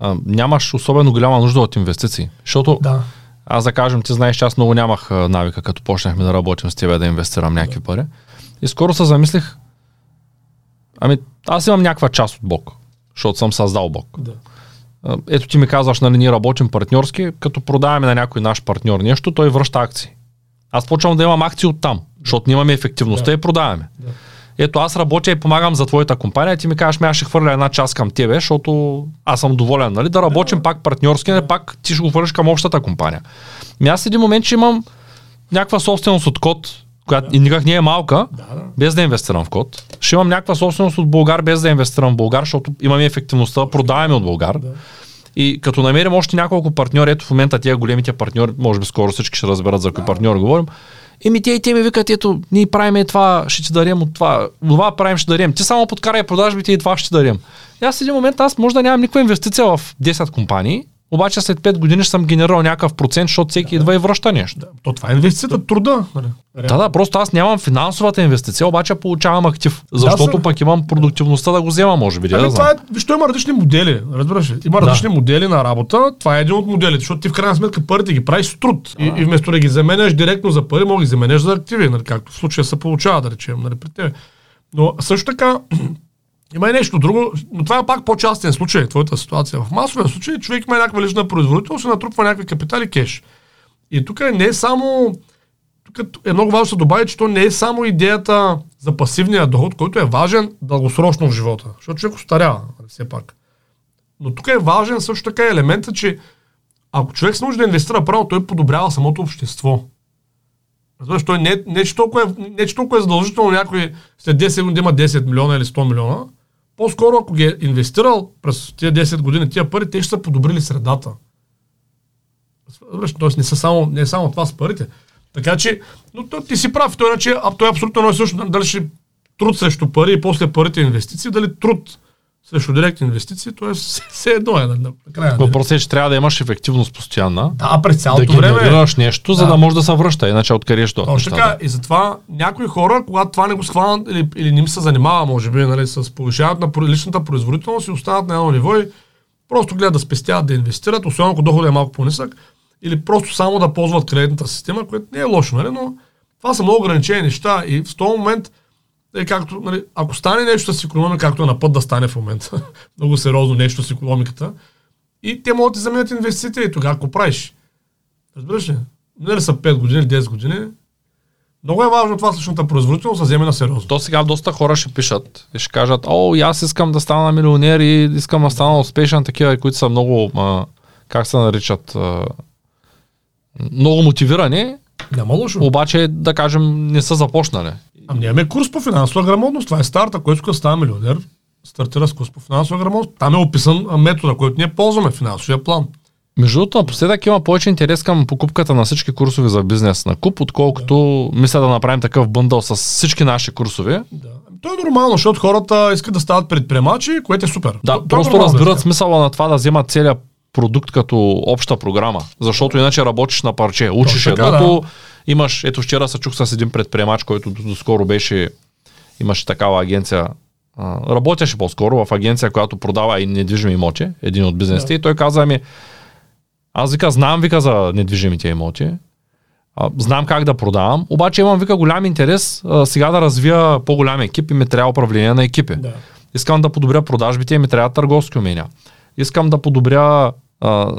A: а, нямаш особено голяма нужда от инвестиции. Защото
B: да
A: аз да кажем, ти знаеш, че аз много нямах навика, като почнахме да работим с тебе, да инвестирам някакви да. пари. И скоро се замислих, ами аз имам някаква част от Бог, защото съм създал Бог.
B: Да.
A: Ето ти ми казваш, нали, ние работим партньорски, като продаваме на някой наш партньор нещо, той връща акции. Аз почвам да имам акции от там, защото имаме ефективността да. и продаваме. Да ето аз работя и помагам за твоята компания, ти ми кажеш, аз ще хвърля една част към тебе, защото аз съм доволен, нали? Да работим да. пак партньорски, не пак ти ще го хвърлиш към общата компания. Ми аз един момент, че имам някаква собственост от код, която да. и никак не е малка, да, да. без да инвестирам в код. Ще имам някаква собственост от Българ, без да инвестирам в Българ, защото имаме ефективността, продаваме от Българ. Да. И като намерим още няколко партньори, ето в момента тия големите партньори, може би скоро всички ще разберат за кои да. партньори говорим, Еми те и те ми викат, ето, ние правим това, ще ти дарим от това, това правим, ще дарим. Ти само подкарай продажбите и това ще дарим. И аз в един момент, аз може да нямам никаква инвестиция в 10 компании, обаче след 5 години ще съм генерирал някакъв процент, защото всеки да, идва и връща нещо. Да,
B: то това е инвестицията, труда.
A: Да, да, просто аз нямам финансовата инвестиция, обаче получавам актив. Защото да, пък имам продуктивността да го взема, може би.
B: Ами,
A: да
B: това е, виж, има различни модели. Разбираш ли? Има да. различни модели на работа. Това е един от моделите, защото ти в крайна сметка парите ги правиш с труд. И, и, вместо да ги заменяш директно за пари, да ги заменяш за активи, нали, както в случая се получава, да речем, нали, при теб. Но също така, Има и нещо друго, но това е пак по-частен случай, твоята ситуация. В масовия случай човек има някаква лична производител, се натрупва някакви капитали кеш. И тук не е само, тук е много важно да се добави, че то не е само идеята за пасивния доход, който е важен дългосрочно в живота, защото човек остарява, нали, все пак. Но тук е важен също така елемента, че ако човек се научи да инвестира право, той подобрява самото общество. Разбираш, той не, не, че толкова е, не че толкова е задължително някой след 10 години да има 10 милиона или 100 милиона. По-скоро, ако ги е инвестирал през тези 10 години тия пари, те ще са подобрили средата. Тоест не, са само, не е само това с парите. Така че, но то, ти си прав, той, иначе, той е абсолютно едно също, дали ще труд срещу пари и после парите инвестиции, дали труд срещу директни инвестиции, т.е. все едно е. Накрая,
A: Въпросът е, че трябва да имаш ефективност постоянна.
B: Да, през цялото
A: да
B: време.
A: Да нещо, за да, може да се връща, иначе откъде ще
B: Точно така. И затова някои хора, когато това не го схванат или, или не им се занимава, може би, нали, с повишаването на личната производителност и остават на едно ниво и просто гледат да спестяват, да инвестират, особено ако доходът е малко по-нисък, или просто само да ползват кредитната система, което не е лошо, нали, но това са много ограничени неща и в този момент е както, нали, ако стане нещо с економика, както е на път да стане в момента, много сериозно нещо с економиката, и те могат да заменят инвестициите и тогава ако правиш. Разбираш ли? Не ли са 5 години или 10 години, много е важно това личната производителност да вземе на сериозно.
A: То сега доста хора ще пишат и ще кажат, о, аз искам да стана милионер и искам да стана успешен, такива, които са много, а, как се наричат, а, много мотивирани,
B: няма лошо.
A: Обаче, да кажем, не са започнали.
B: Ами нямаме курс по финансова грамотност. Това е старта, който иска да става милионер. Стартира с курс по финансова грамотност. Там е описан метода, който ние ползваме, финансовия план.
A: Между другото, напоследък има повече интерес към покупката на всички курсове за бизнес на куп, отколкото да. мисля да направим такъв бъндъл с всички наши курсове.
B: Да. То е нормално, защото хората искат да стават предприемачи, което е супер.
A: Да,
B: то,
A: просто е разбират да смисъла на това да вземат целият продукт като обща програма, защото иначе работиш на парче. Учиш едното, да. Имаш, ето вчера се чух с един предприемач, който доскоро беше, имаше такава агенция, а, работеше по-скоро в агенция, която продава и недвижими имоти, един от бизнесите, да. и той каза ми, аз вика, знам вика за недвижимите имоти, а, знам как да продавам, обаче имам вика голям интерес а, сега да развия по-голям екип и ми трябва управление на екипи. Да. Искам да подобря продажбите и ми трябва търговски умения. Искам да подобря а,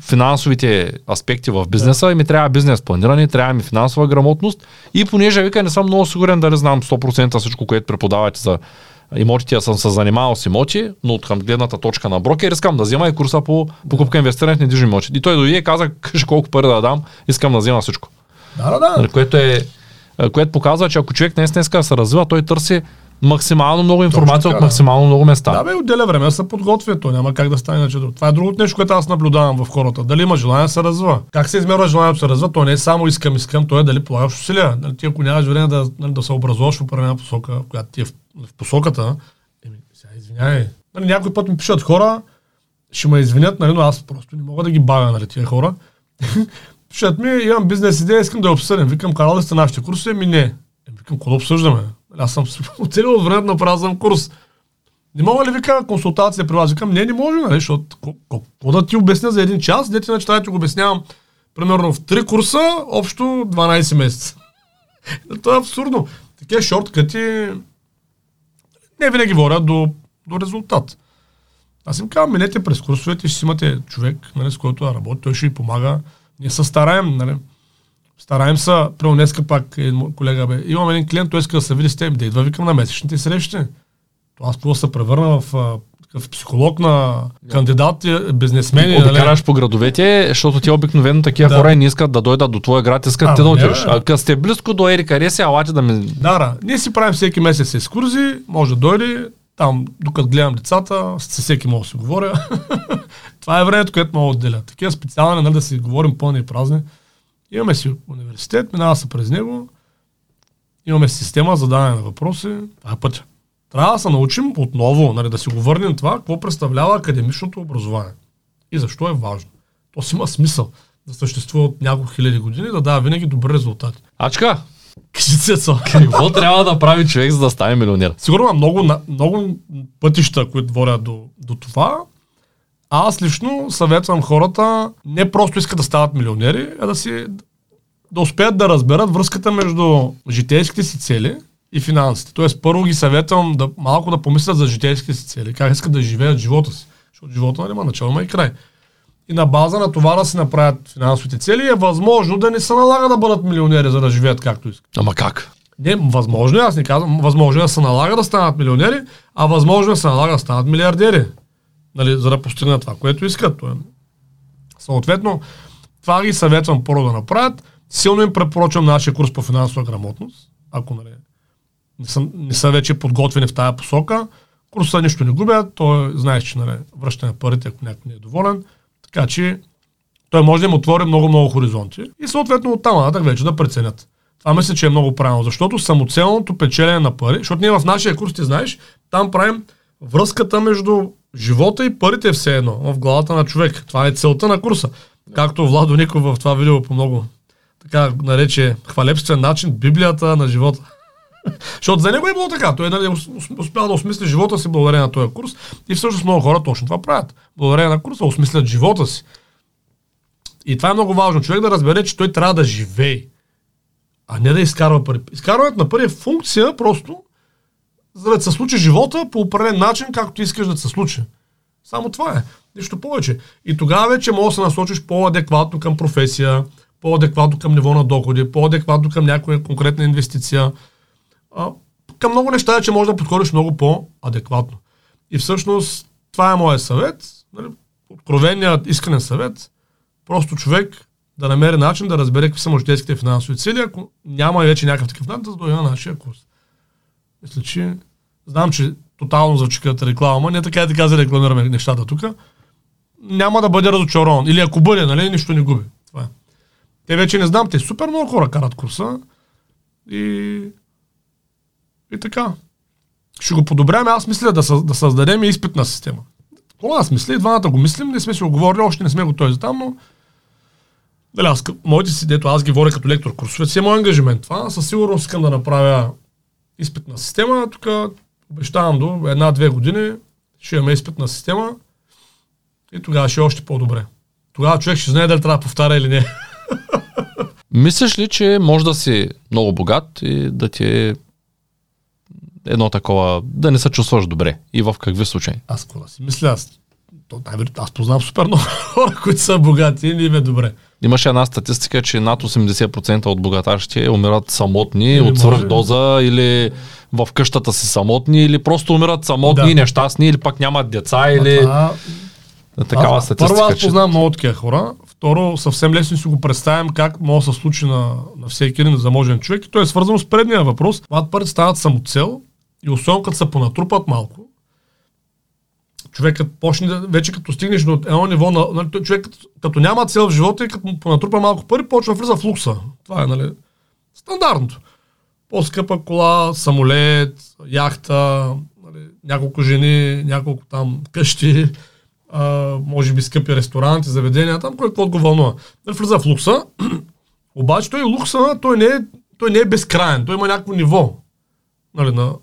A: финансовите аспекти в бизнеса и ми трябва бизнес планиране, трябва ми финансова грамотност и понеже вика не съм много сигурен дали знам 100% всичко, което преподавате за имотите, аз съм се занимавал с имоти, но от към гледната точка на брокер искам да взема и курса по покупка инвестиране в недвижими имоти. И той дойде и каза, кажи колко пари да дам, искам да взема всичко.
B: Да, да, да.
A: Което, е, което показва, че ако човек наистина иска да се развива, той търси максимално много информация от максимално много места.
B: Да, бе, отделя време да се подготвя, то няма как да стане иначе. Това е другото нещо, което аз наблюдавам в хората. Дали има желание да се развива. Как се измерва желанието да се развива, то не е само искам, искам, то е дали полагаш усилия. Нали, ти ако нямаш време да, нали, да се образуваш в определена посока, която ти е в, в посоката, еми, сега извинявай. Нали, някой път ми пишат хора, ще ме извинят, нали, но аз просто не мога да ги бавя, нали, тия хора. пишат ми, имам бизнес идея, искам да я обсъдим. Викам, карал ли сте нашите курсове? Ми не. Викам, какво да обсъждаме? Аз съм оцелил време да направя курс. Не мога ли вика консултация при вас? Викам, не, не може, нали, защото да ти обясня за един час, дете иначе трябва го обяснявам примерно в три курса, общо 12 месеца. Това е абсурдно. Такива шорткати не винаги водят до, до резултат. Аз им казвам, минете през курсовете, ще си имате човек, нали, с който да работи, той ще ви помага. Ние се стараем, нали. Стараем се, при днеска пак един колега бе, имам един клиент, той иска да се види с теб, да идва, викам на месечните срещи. То аз какво се превърна в такъв психолог на кандидати, бизнесмени.
A: Обикараш нали? по градовете, защото ти обикновено такива да. хора не искат да дойдат до твоя град, искат а, те да отидеш. А като сте близко до Ерика Реси, алате да ми...
B: Да, да. Ние си правим всеки месец екскурзии, може да дойде, там, докато гледам децата, с всеки мога да си говоря. Това е времето, което мога да отделя. Такива специални, нали, да си говорим пълни и празни. Имаме си университет, минава се през него, имаме система за даване на въпроси, това е пътя. Трябва да се научим отново, нали, да си го върнем това, какво представлява академичното образование. И защо е важно. То си има смисъл да съществува от няколко хиляди години, да дава винаги добри резултати.
A: Ачка!
B: Се
A: Какво трябва да прави човек, за да стане милионер?
B: Сигурно много, много пътища, които водят до, до това. Аз лично съветвам хората не просто искат да стават милионери, а да си да успеят да разберат връзката между житейските си цели и финансите. Тоест, първо ги съветвам да малко да помислят за житейските си цели, как искат да живеят живота си. Защото живота нали, има начало, има и край. И на база на това да си направят финансовите цели е възможно да не се налага да бъдат милионери, за да живеят както искат.
A: Ама как?
B: Не, възможно е, аз не казвам, възможно е да се налага да станат милионери, а възможно е да се налага да станат милиардери. Нали, за да постигнат това, което искат. Съответно, това ги съветвам първо да направят. Силно им препоръчвам нашия курс по финансова грамотност, ако нали, не, са, не са вече подготвени в тая посока. Курса нищо не губят, той знаеш, че нали, връща на парите, ако някой не е доволен. Така че той може да им отвори много-много хоризонти и съответно оттам нататък вече да преценят. Това мисля, че е много правилно, защото самоцелното печелене на пари, защото ние в нашия курс, ти знаеш, там правим връзката между живота и парите все едно в главата на човек. Това е целта на курса. Както Владо Ников в това видео по много така нарече хвалебствен начин Библията на живота. Защото за него е било така. Той нали, успял да осмисли живота си благодарение на този курс. И всъщност много хора точно това правят. Благодарение на курса осмислят живота си. И това е много важно. Човек да разбере, че той трябва да живее, а не да изкарва пари. Изкарването на пари е функция просто за да се случи живота по определен начин, както искаш да се случи. Само това е. Нищо повече. И тогава вече можеш да се насочиш по-адекватно към професия, по-адекватно към ниво на доходи, по-адекватно към някоя конкретна инвестиция. А, към много неща, че можеш да подходиш много по-адекватно. И всъщност това е моят съвет, нали, откровеният искрен съвет, просто човек да намери начин да разбере какви са мъжтейските финансови цели, ако няма вече някакъв такъв начин, да дойде на нашия курс. Мисля, че знам, че тотално звучи като реклама, не така и така за рекламираме нещата тук. Няма да бъде разочарован. Или ако бъде, нали, нищо не губи. Това е. Те вече не знам, те супер много хора карат курса. И, и така. Ще го подобряме. Аз мисля да, да създадем и изпитна система. Кога аз мисля, и двамата го мислим, не сме си оговорили, още не сме готови за там, но дали, аз, моите си, дето аз ги водя като лектор курсове, си е мой ангажимент. Това със сигурност искам да направя изпитна система. Тук обещавам до една-две години ще имаме изпитна система и тогава ще е още по-добре. Тогава човек ще знае дали трябва да повтаря или не.
A: Мислиш ли, че може да си много богат и да ти е едно такова, да не се чувстваш добре? И в какви случаи?
B: Аз какво си мисля? Аз, то, аз познавам супер много хора, които са богати и не им е добре.
A: Имаше една статистика, че над 80% от богаташите умират самотни или от свръхдоза или в къщата си самотни или просто умират самотни, да. нещастни или пък нямат деца а или... Това... Такава статистика.
B: Първо аз познавам много такива хора. Второ, съвсем лесно си го представям как може да се случи на, на всеки един заможен човек. И то е свързано с предния въпрос. Когато парите стават самоцел и особено като се понатрупат малко, човекът почне да, вече като стигнеш до едно ниво на, нали, човек като няма цел в живота и като му понатрупа малко пари, почва да влиза в лукса. Това е, нали, стандартното. По-скъпа кола, самолет, яхта, нали, няколко жени, няколко там къщи, а, може би скъпи ресторанти, заведения, там кой какво го вълнува. Нали, влиза в лукса, обаче той лукса, той не е, той не е безкрайен, той има някакво ниво нали, на,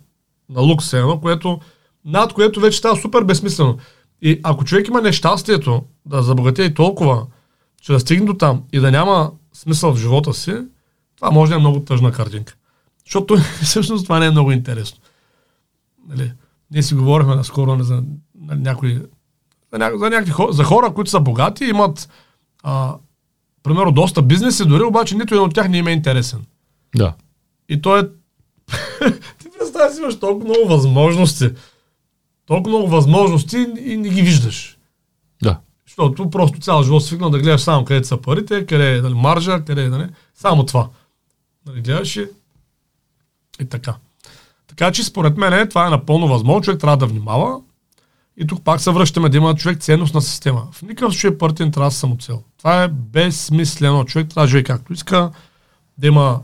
B: на лукс, едно, което над което вече става супер безсмислено. И ако човек има нещастието да забогатее толкова, че да стигне до там и да няма смисъл в живота си, това може да е много тъжна картинка. Защото всъщност това не е много интересно. Нали, ние си говорихме наскоро нали, за нали, някои за, ня, за, някакви, за хора, които са богати, имат а, примерно доста бизнеси, дори обаче нито един от тях не им е интересен.
A: Да.
B: И то е... Ти представя си имаш толкова много възможности толкова много възможности и не ги виждаш.
A: Да.
B: Защото просто цял живот свикнал да гледаш само къде са парите, къде е нали, маржа, къде е, нали, само това. Нали, гледаш и, и така. Така че според мен това е напълно възможно. Човек трябва да внимава. И тук пак се връщаме да има човек ценност на система. В никакъв случай партия не трябва да самоцел. Това е безсмислено. Човек трябва да живее както иска, да има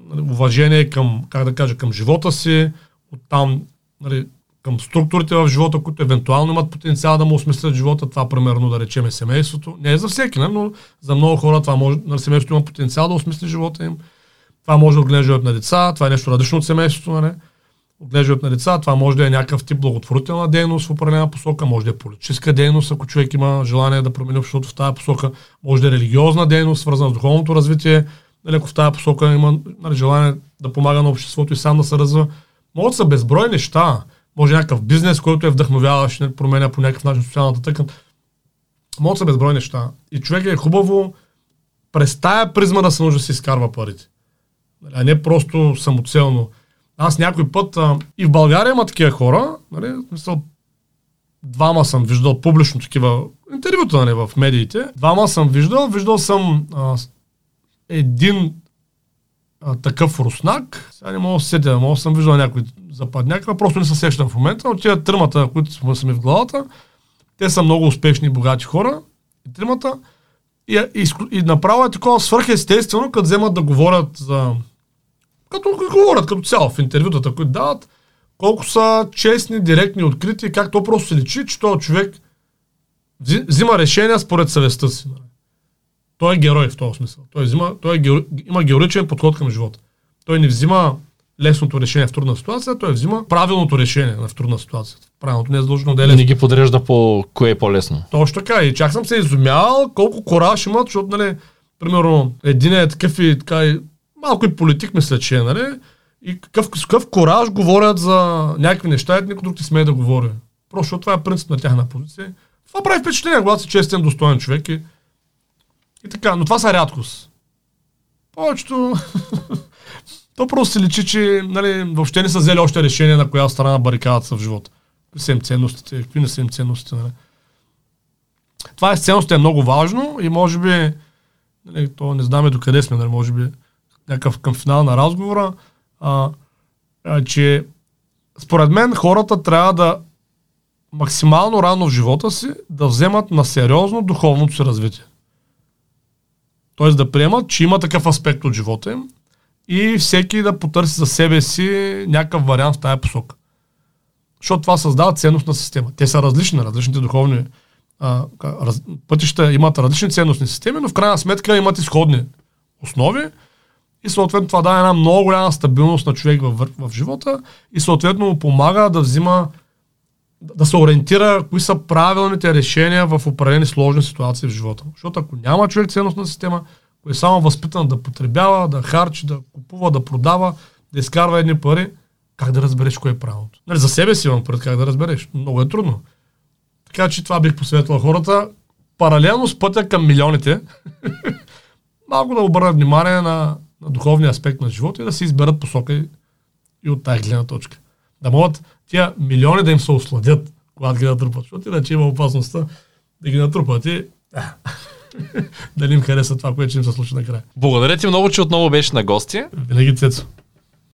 B: нали, уважение към, как да кажа, към живота си, оттам нали, към структурите в живота, които евентуално имат потенциал да му осмислят живота. Това, примерно, да речеме семейството. Не е за всеки, не, но за много хора това може, на семейството има потенциал да осмисли живота им. Това може да отглеждат на деца, това е нещо различно от семейството, не? Отглеждат на деца, това може да е някакъв тип благотворителна дейност в определена посока, може да е политическа дейност, ако човек има желание да промени обществото в тази посока, може да е религиозна дейност, свързана с духовното развитие, нали, ако в тази посока има нали, желание да помага на обществото и сам да се развива. Могат са безброй неща. Може някакъв бизнес, който е вдъхновяващ, не променя по някакъв начин социалната тъкан. Могат са безброй неща. И човек е хубаво през тая призма да се нужда да си изкарва парите. А не просто самоцелно. Аз някой път а, и в България има такива хора, нали, мисъл, двама съм виждал публично такива интервюта нали, в медиите. Двама съм виждал. Виждал съм а, един а, такъв руснак. Сега не мога да се седя, мога съм виждал някой западняк, просто не се сещам в момента, но тия тримата, които са ми в главата, те са много успешни и богати хора. И тримата. И, и, и направо е такова свърхестествено, като вземат да говорят за... Като говорят като цяло в интервютата, които дават, колко са честни, директни, открити, как то просто се личи, че този човек взима решения според съвестта си. Той е герой в този смисъл. Той, взима, той е герой, има героичен подход към живота. Той не взима лесното решение в трудна ситуация, той взима правилното решение в трудна ситуация. Правилното не е задължено да е
A: лесно. Не ги подрежда по кое е по-лесно.
B: Точно така. И чак съм се изумял колко кораж имат, защото, нали, примерно, един е такъв и така и малко и политик, мисля, че е, нали? И какъв, какъв кораж говорят за някакви неща, и никой друг не смее да говори. Просто защото това е принцип на тяхна позиция. Това прави впечатление, когато си честен, достоен човек и, и така. Но това са рядкост. Повечето То просто се личи, че нали, въобще не са взели още решение на коя страна на барикадата са в живота. Какви са им ценностите, какви не са им ценностите. Нали. Това е ценностите е много важно и може би, нали, то не знаме докъде сме, нали, може би някакъв към финал на разговора, а, а, че според мен хората трябва да максимално рано в живота си да вземат на сериозно духовното си развитие. Тоест да приемат, че има такъв аспект от живота им и всеки да потърси за себе си някакъв вариант в тази посока. Защото това създава ценностна система. Те са различни, различните духовни а, раз, пътища имат различни ценностни системи, но в крайна сметка имат изходни основи и съответно това дава една много голяма стабилност на човек в, в, живота и съответно му помага да взима да се ориентира кои са правилните решения в определени сложни ситуации в живота. Защото ако няма човек ценностна система, ако е само възпитан да потребява, да харчи, да купува, да продава, да изкарва едни пари, как да разбереш кое е правилното? Нали, за себе си имам пред как да разбереш. Много е трудно. Така че това бих посветвал хората. Паралелно с пътя към милионите, малко да обърнат внимание на, на духовния аспект на живота и да си изберат посока и, от тази гледна точка. Да могат тия милиони да им се осладят, когато ги натрупат, защото иначе има опасността да ги натрупат и дали им хареса това, което ще им се случи накрая.
A: Благодаря ти много, че отново беше на гости.
B: Винаги Цецо.